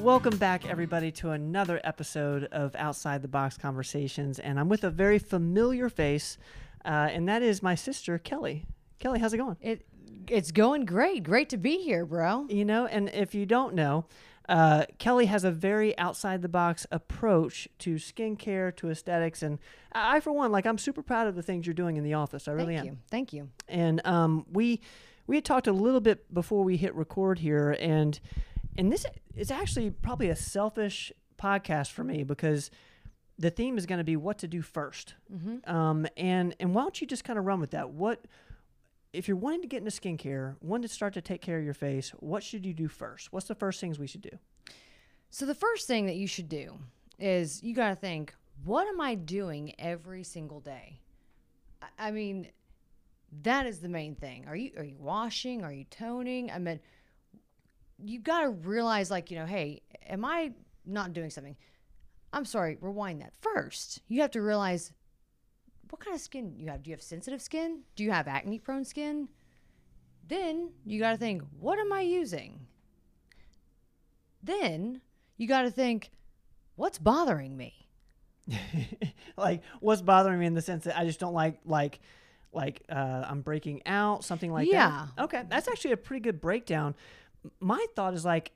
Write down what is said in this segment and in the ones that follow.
Welcome back, everybody, to another episode of Outside the Box Conversations. And I'm with a very familiar face, uh, and that is my sister, Kelly. Kelly, how's it going? It it's going great. Great to be here, bro. You know, and if you don't know, uh, Kelly has a very outside the box approach to skincare, to aesthetics, and I, for one, like I'm super proud of the things you're doing in the office. I really am. Thank am. you. Thank you. And um, we we had talked a little bit before we hit record here, and and this is actually probably a selfish podcast for me because the theme is going to be what to do 1st Mm-hmm. Um, and and why don't you just kind of run with that? What if you're wanting to get into skincare, wanting to start to take care of your face? What should you do first? What's the first things we should do? So the first thing that you should do is you got to think, what am I doing every single day? I- I mean, that is the main thing. Are you are you washing? Are you toning? I mean, you got to realize like, you know, hey, am I not doing something? I'm sorry, rewind that. First, you have to realize what kind of skin you have. Do you have sensitive skin? Do you have acne prone skin? Then you got to think, what am I using? Then you got to think, what's bothering me? like what's bothering me in the sense that I just don't like like like uh, I'm breaking out, something like Yeah. that. Okay, that's actually a pretty good breakdown. My thought is like,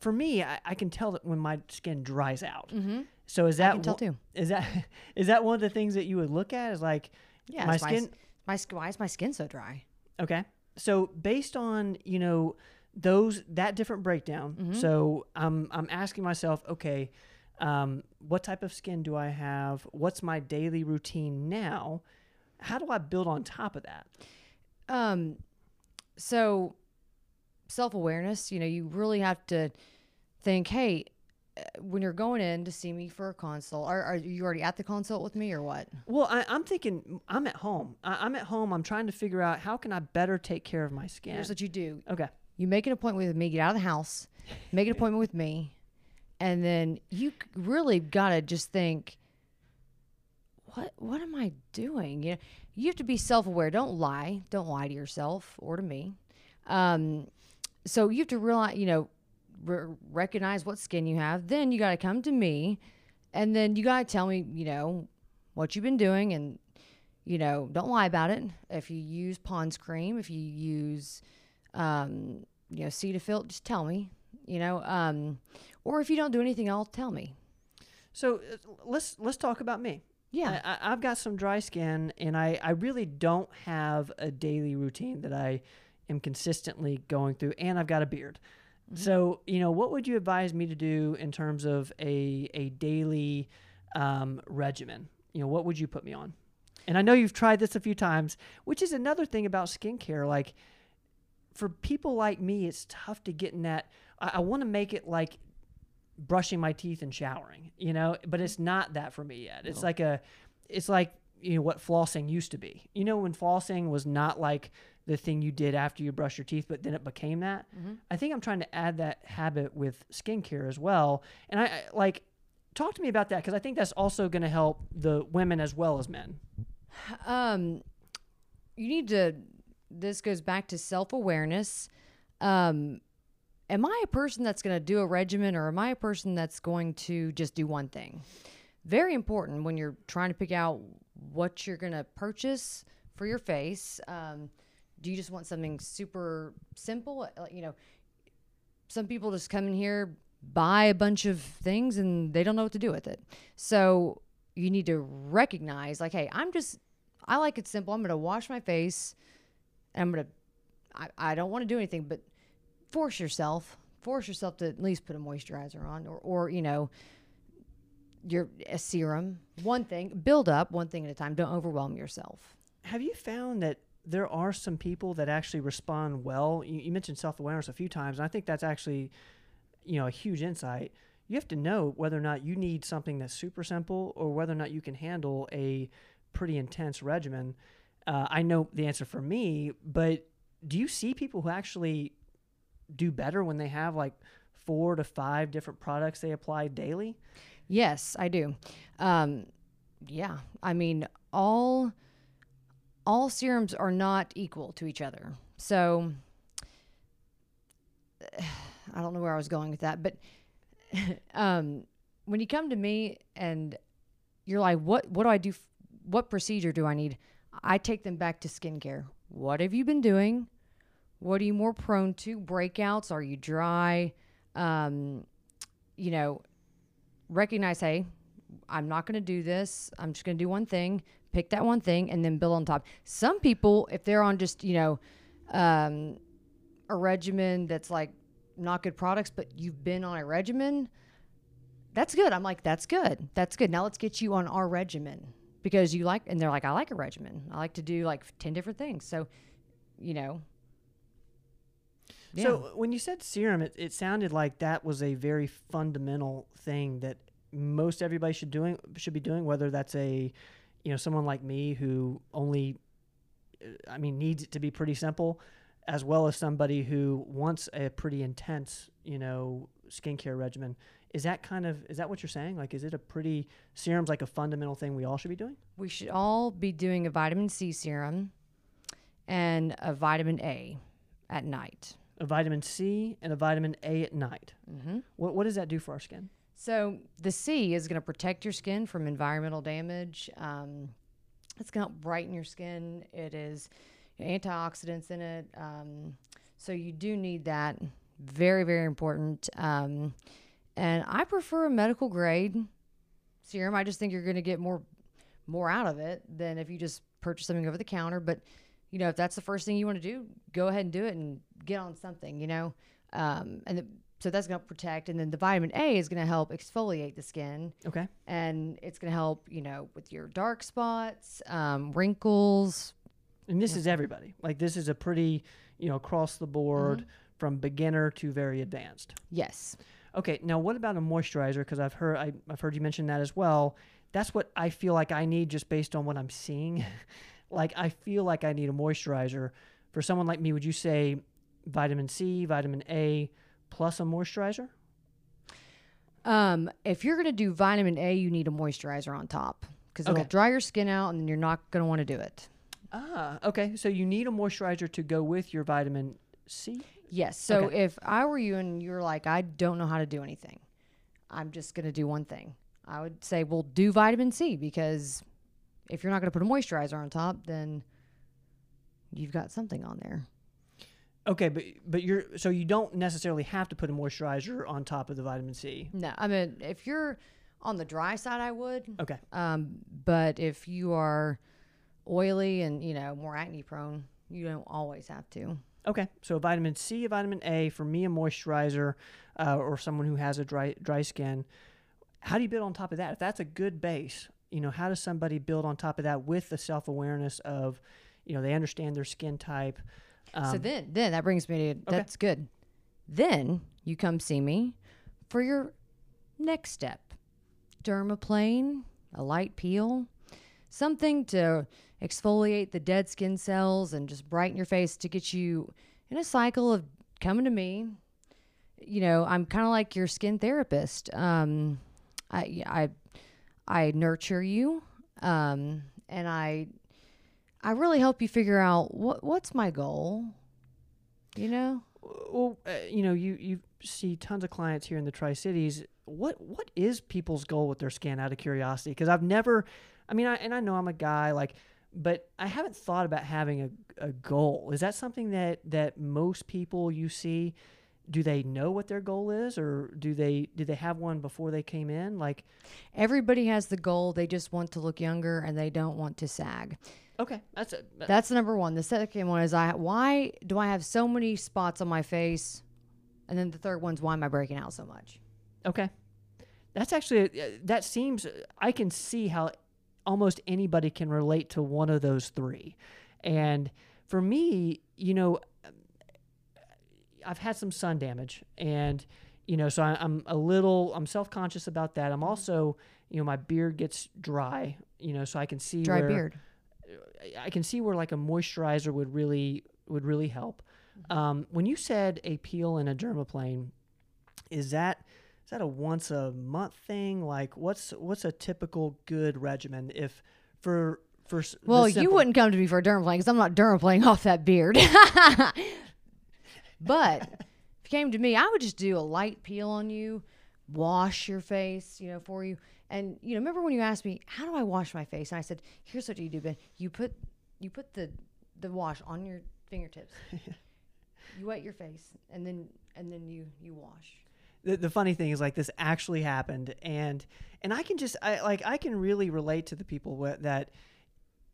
for me, I, I can tell that when my skin dries out. Mm-hmm. So is that can tell one- too. Is that is that one of the things that you would look at? Is like Yeah, my skin. My, sk- why is my skin so dry? Okay. So based on, you know, those that different breakdown, so I'm I'm asking myself, okay, um, what type of skin do I have? What's my daily routine now? How do I build on top of that? Um, so self awareness. You know, you really have to think, hey, when you're going in to see me for a consult, are, are you already at the consult with me or what? Well, I, I'm thinking I'm at home. I, I'm at home. I'm trying to figure out how can I better take care of my skin. Here's what you do: okay. you make an appointment with me, get out of the house, make an appointment with me, and then you really gotta just think, what what am I doing? You know, you have to be self aware. Don't lie. Don't lie to yourself or to me. Um, so you have to realize, you know, re- recognize what skin you have. Then you got to come to me, and then you got to tell me, you know, what you've been doing, and you know, don't lie about it. If you use Pond's cream, if you use um, you know, Cetaphil, just tell me, you know, um, or if you don't do anything, I'll tell me. So uh, let's let's talk about me. Yeah. I, I- I've got some dry skin, and I, I really don't have a daily routine that I am consistently going through, and I've got a beard. So, you know, what would you advise me to do in terms of a, a daily um, regimen? You know, what would you put me on? And I know you've tried this a few times, which is another thing about skincare. Like, for people like me, it's tough to get in that. I, I want to make it like brushing my teeth and showering, you know, but it's not that for me yet. It's like a, it's like, you know, what flossing used to be. You know, when flossing was not like the thing you did after you brush your teeth, but then it became that. I think I'm trying to add that habit with skincare as well. And I I- like, talk to me about that because I think that's also going to help the women as well as men. Um, you need to. This goes back to self awareness. Um, am I a person that's going to do a regimen, or am I a person that's going to just do one thing? Very important when you're trying to pick out what you're going to purchase for your face. Um, do you just want something super simple? Like, you know, some people just come in here, buy a bunch of things, and they don't know what to do with it. So you need to recognize, like, hey, I'm just, I like it simple. I'm going to wash my face, and I'm going to, I, I don't want to do anything, but force yourself, force yourself to at least put a moisturizer on, or, or you know, your a serum. One thing, build up one thing at a time. Don't overwhelm yourself. Have you found that there are some people that actually respond well? You, you mentioned self awareness a few times, and I think that's actually, you know, a huge insight. You have to know whether or not you need something that's super simple or whether or not you can handle a pretty intense regimen. Uh, I know the answer for me, but do you see people who actually do better when they have like four to five different products they apply daily? Yes, I do. Um, yeah, I mean all all serums are not equal to each other. So I don't know where I was going with that, but um, when you come to me and you're like, what what do I do? f- What procedure do I need? I take them back to skincare. What have you been doing? What are you more prone to? Breakouts? Are you dry? Um, you know, recognize, hey, I'm not going to do this. I'm just going to do one thing, pick that one thing, and then build on top. Some people, if they're on just, you know, um, a regimen that's like not good products, but you've been on a regimen, that's good. I'm like, that's good. That's good. Now let's get you on our regimen because you like, and they're like, I like a regimen. I like to do like 10 different things. So, you know. So when you said serum, it, it sounded like that was a very fundamental thing that most everybody should doing should be doing. Whether that's a, you know, someone like me who only, uh, I mean, needs it to be pretty simple, as well as somebody who wants a pretty intense, you know, skincare regimen. Is that kind of is that what you're saying? Like, is it a pretty serum's like a fundamental thing we all should be doing? we should all be doing a vitamin C serum and a vitamin A at night. A vitamin C and a vitamin A at night. Mm-hmm. What what does that do for our skin? So the C is going to protect your skin from environmental damage. Um, it's going to brighten your skin. It is antioxidants in it. Um, so you do need that. Very, very important. Um, and I prefer a medical grade serum. I just think you're going to get more more out of it than if you just purchase something over the counter. But you know, if that's the first thing you want to do, go ahead and do it and get on something. You know, um, and the, so that's going to protect. And then the vitamin A is going to help exfoliate the skin, Okay. and it's going to help you know with your dark spots, um, wrinkles. And this is everybody. Like this is a pretty, you know, across the board from beginner to very advanced. Yes. Okay, now what about a moisturizer? Because I've heard I, I've heard you mention that as well. That's what I feel like I need just based on what I'm seeing. like I feel like I need a moisturizer. For someone like me, would you say vitamin C, vitamin A, plus a moisturizer? Um, if you're going to do vitamin A, you need a moisturizer on top because it'll dry your skin out, and then you're not going to want to do it. Ah, okay. So you need a moisturizer to go with your vitamin C. Yes. So Okay. if I were you and you're like, I don't know how to do anything, I'm just going to do one thing. I would say, well, do vitamin C because if you're not going to put a moisturizer on top, then you've got something on there. Okay, but but you're so you don't necessarily have to put a moisturizer on top of the vitamin C. No, I mean, if you're on the dry side, I would. Okay. Um, but if you are oily and, you know, more acne prone, you don't always have to. Okay, so vitamin C, vitamin A for me, a moisturizer, uh, or someone who has a dry dry skin. How do you build on top of that? If that's a good base, you know, how does somebody build on top of that with the self awareness of, you know, they understand their skin type. Um, so then, then that brings me to that's good. Then you come see me for your next step dermaplane, a light peel, something to exfoliate the dead skin cells and just brighten your face to get you in a cycle of coming to me. You know, I'm kind of like your skin therapist. Um, I, I, I nurture you, um, and I I really help you figure out what what's my goal. You know? well, uh, you know, you you see tons of clients here in the Tri Cities. What what is people's goal with their scan? Out of curiosity, because I've never, I mean, I, and I know I'm a guy like, but I haven't thought about having a, a goal. Is that something that that most people you see? Do they know what their goal is, or do they did they have one before they came in? Like, Everybody has the goal. They just want to look younger and they don't want to sag. okay, that's a That's number one. The second one is I why do I have so many spots on my face? And then the third one's why am I breaking out so much? Okay. That's actually, uh, that seems, I can see how almost anybody can relate to one of those three. And for me, you know, I've had some sun damage and, you know, so I, I'm a little, I'm self conscious about that. I'm also, you know, my beard gets dry, you know, so I can see Dry where, beard. I can see where like a moisturizer would really would really help. Um, when you said a peel and a dermaplane, is that is that a once a month thing? Like what's what's a typical good regimen if for for Well, you wouldn't come to me for a dermaplane because I'm not dermaplaning off that beard. but if you came to me, I would just do a light peel on you wash your face, you know, for you. And you know, remember when you asked me, "How do I wash my face?" And I said, "Here's what you do, Ben. You put you put the the wash on your fingertips. you wet your face, and then and then you you wash." the, the funny thing is like this actually happened and and i can just I, like i can really relate to the people wh- that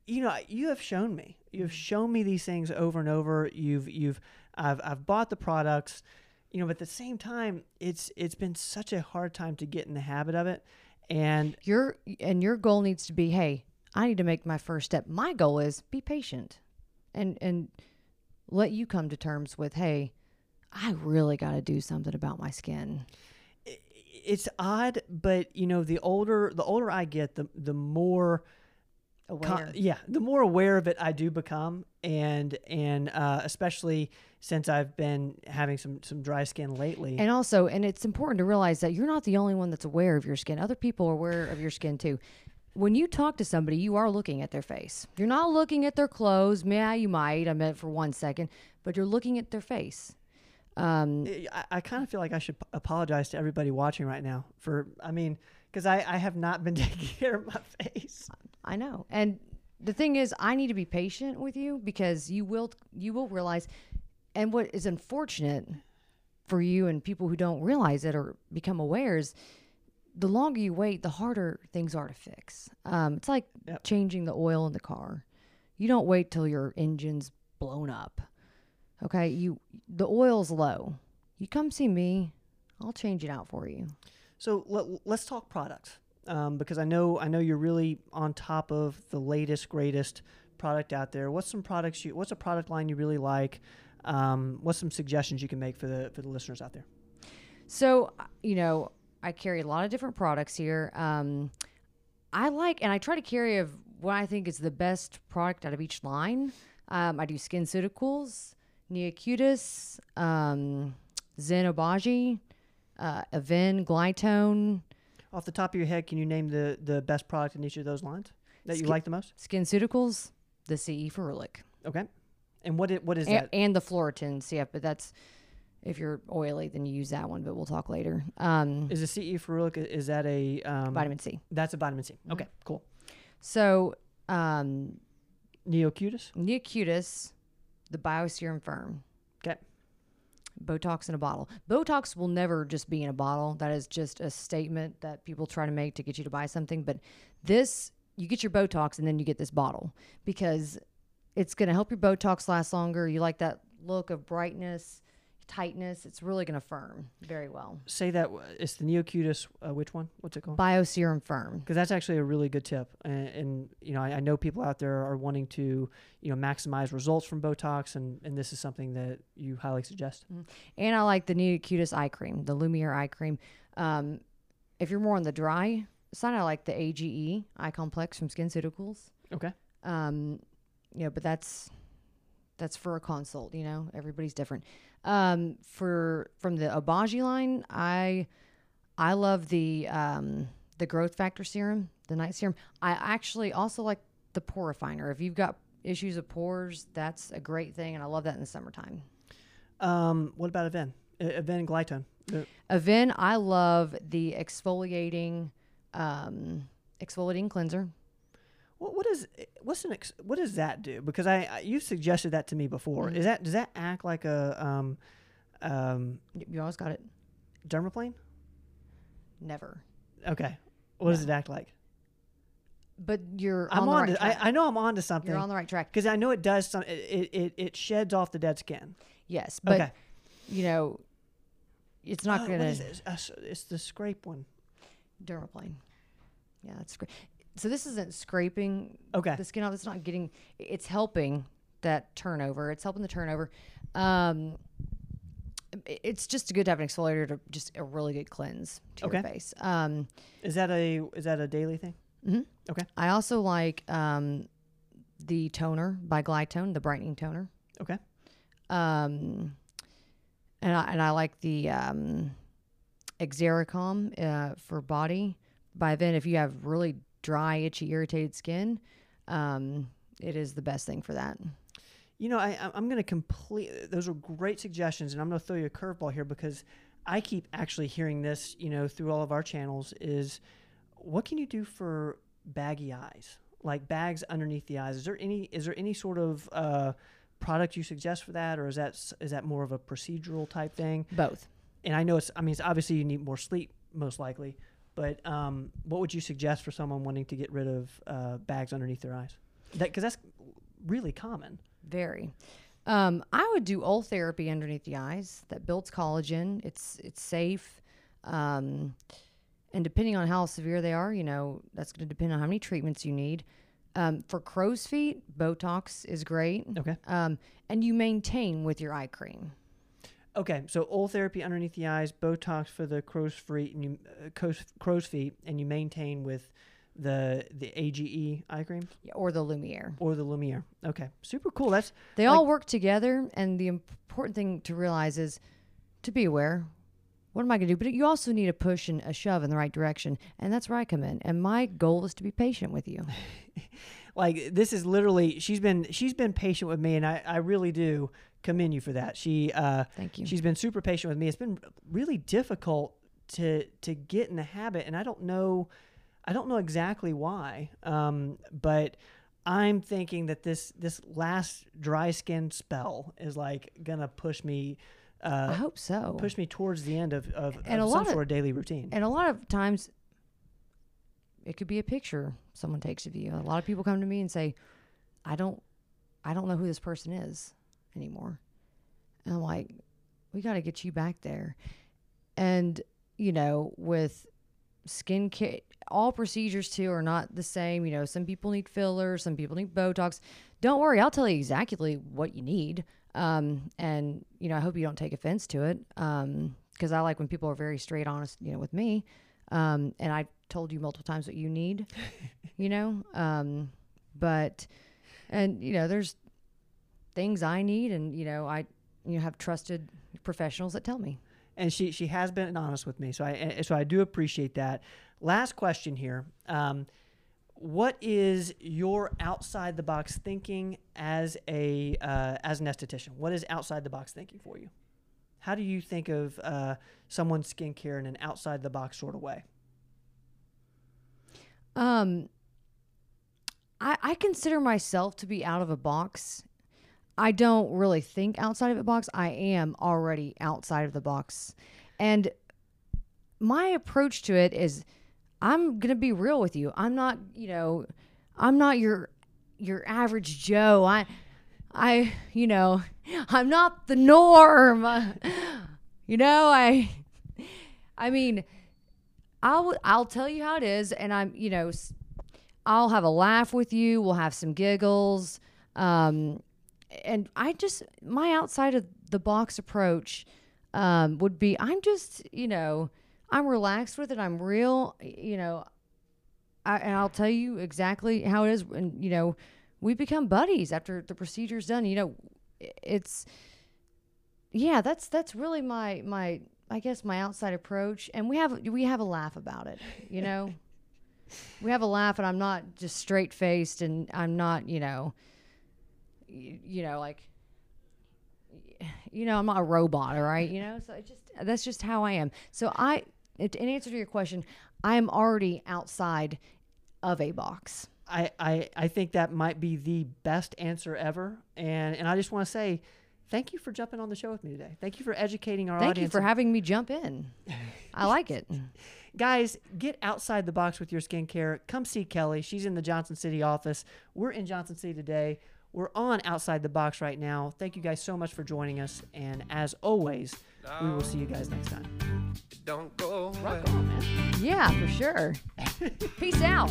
you know you have shown me you have mm-hmm. shown me these things over and over you've you've i've, I've bought the products you know but at the same time it's it's been such a hard time to get in the habit of it and Your and your goal needs to be, "Hey, I need to make my first step." My goal is be patient, and and let you come to terms with, "Hey, I really got to do something about my skin." it's odd but you know the older the older i get the the more Aware. con- yeah, the more aware of it I do become, and and uh, especially since I've been having some some dry skin lately. And also, and it's important to realize that you're not the only one that's aware of your skin. Other people are aware of your skin too. When you talk to somebody, you are looking at their face. You're not looking at their clothes. Yeah, you might. I meant for one second, but you're looking at their face. Um, I, I kind of feel like I should p- apologize to everybody watching right now for, I mean, because I, I have not been taking care of my face. I know. And the thing is, I need to be patient with you because you will you will realize. And what is unfortunate for you and people who don't realize it or become aware is the longer you wait, the harder things are to fix. Um, it's like Yep. changing the oil in the car. You don't wait till your engine's blown up. Okay, you the oil's low. You come see me, I'll change it out for you. So let, let's talk products um, because I know I know you're really on top of the latest greatest product out there. What's some products you? What's a product line you really like? Um, what's some suggestions you can make for the for the listeners out there? So, uh, you know, I carry a lot of different products here. Um, I like, and I try to carry of what I think is the best product out of each line. Um, I do skin SkinCeuticals, Neocutis, um, Zein Obagi, uh, Avène, Glytone, Off the top of your head, can you name the the best product in each of those lines that you like the most? SkinCeuticals, the CE Ferulic, Okay. And what it, what is and, that? and the Phloretin CF. But that's if you're oily, then you use that one. But we'll talk later. Um, Is a CE ferulic? Is that a um, vitamin C. That's a vitamin C. Okay, cool. So, um, Neocutis. Neocutis, the Bioserum Firm. Botox in a bottle. Botox will never just be in a bottle. That is just a statement that people try to make to get you to buy something. But this, you get your Botox and then you get this bottle because it's going to help your Botox last longer. You like that look of brightness, tightness. It's really going to firm very well. Say that it's the Neocutis. Uh, which one? What's it called? Bioserum Firm. Because that's actually a really good tip, and, and you know I, I know people out there are wanting to you know maximize results from Botox, and and this is something that you highly suggest. And I like the Neocutis eye cream, the Lumiere eye cream. Um, if you're more on the dry side, I like the AGE eye complex from SkinCeuticals. Okay. Um, you know, but that's that's for a consult. You know, everybody's different. Um, for from the Obagi line, I I love the um, the growth factor serum, the night serum. I actually also like the pore refiner. If you've got issues of pores, that's a great thing, and I love that in the summertime. Um, what about Avène? Avène Glytone. Uh, Avène, I love the exfoliating um, exfoliating cleanser. What, what is what's an ex, what does that do? Because I, I you've suggested that to me before. Mhm. Is that does that act like a um, um, You always got it. dermaplane? Never. Okay. What does it act like? But you're I'm on on. right to. I, I know I'm on to something you're on the right track. because I know it does some. It, it, it, sheds off the dead skin. Yes, but okay. you know, it's not Oh, going what is to it? Uh, It's the scrape one. dermaplane. Yeah, that's great. So this isn't scraping Okay. the skin off. It's not getting. It's helping that turnover. It's helping the turnover. Um, it's just good to have an exfoliator to just a really good cleanse to your face. Um, Is that a is that a daily thing? mhm. Okay. I also like um, the toner by Glytone, the brightening toner. Okay. Um, and I, and I like the um, XeraCalm uh, for body. By then, if you have really dry, itchy, irritated skin, um, it is the best thing for that. You know, I I'm going to complete. Those are great suggestions, and I'm going to throw you a curveball here because I keep actually hearing this, you know, through all of our channels is what can you do for baggy eyes? Like bags underneath the eyes. Is there any is there any sort of uh, product you suggest for that or is that is that more of a procedural type thing? Both. And I know it's I mean it's obviously you need more sleep most likely, but um, what would you suggest for someone wanting to get rid of uh, bags underneath their eyes? That cuz that's really common. Very. Um, I would do old therapy underneath the eyes that builds collagen. It's it's safe. Um, and depending on how severe they are, you know, that's going to depend on how many treatments you need. Um, for crow's feet, Botox is great. Okay. Um, and you maintain with your eye cream. Okay, so oil therapy underneath the eyes, Botox for the crow's feet, and you uh, crow's, crow's feet, and you maintain with the the AGE eye cream Yeah, or the Lumiere. or the Lumiere. Okay, super cool. That's They Like- all work together, and the important thing to realize is to be aware. What am I going to do? But you also need a push and a shove in the right direction, and that's where I come in. And my goal is to be patient with you. like this is literally she's been she's been patient with me, and I I really do commend you for that. She uh Thank you. she's been super patient with me. It's been really difficult to to get in the habit, and I don't know, I don't know exactly why. Um, but I'm thinking that this this last dry skin spell is like gonna push me, I uh, hope so. push me towards the end of of, And of a some lot of- sort of daily routine. And a lot of times, it could be a picture someone takes of you. A lot of people come to me and say, "I don't, I don't know who this person is anymore." And I'm like, "We got to get you back there." And you know, with skin care, all procedures too are not the same. You know, some people need fillers, some people need Botox. Don't worry, I'll tell you exactly what you need. Um, and you know, I hope you don't take offense to it. Um, because I like when people are very straight, honest, you know, with me. Um, and I told you multiple times what you need, you know. Um, but and you know, there's things I need, and you know, I you know have trusted professionals that tell me. and she she has been honest with me, so I so I do appreciate that. Last question here: um, What is your outside the box thinking as a uh, as an esthetician? What is outside the box thinking for you? How do you think of uh, someone's skincare in an outside the box sort of way? Um, I, I consider myself to be out of a box. I don't really think outside of a box. I am already outside of the box. And my approach to it is I'm going to be real with you. I'm not, you know, I'm not your your average Joe. I I, you know, I'm not the norm. you know, I I mean, I'll I'll tell you how it is, and I'm you know I'll have a laugh with you. We'll have some giggles, um, and I just my outside of the box approach um, would be I'm just you know I'm relaxed with it. I'm real. You know, I, and I'll tell you exactly how it is. And you know, we become buddies after the procedure's done. You know, it's yeah. That's that's really my my I guess my outside approach, and we have we have a laugh about it. You know, we have a laugh, and I'm not just straight faced, and I'm not you know, you, you know like. You know, I'm not a robot, all right. You know, so it just that's just how I am. So I, in answer to your question, I am already outside of a box. I, I, I think that might be the best answer ever, and and I just want to say. Thank you for jumping on the show with me today. Thank you for educating our audience. Thank you for having me jump in. I like it. Guys, get outside the box with your skincare. Come see Kelly. She's in the Johnson City office. We're in Johnson City today. We're on Outside the Box right now. Thank you guys so much for joining us. And as always, we will see you guys next time. Don't go. Rock on, man. Yeah, for sure. Peace out.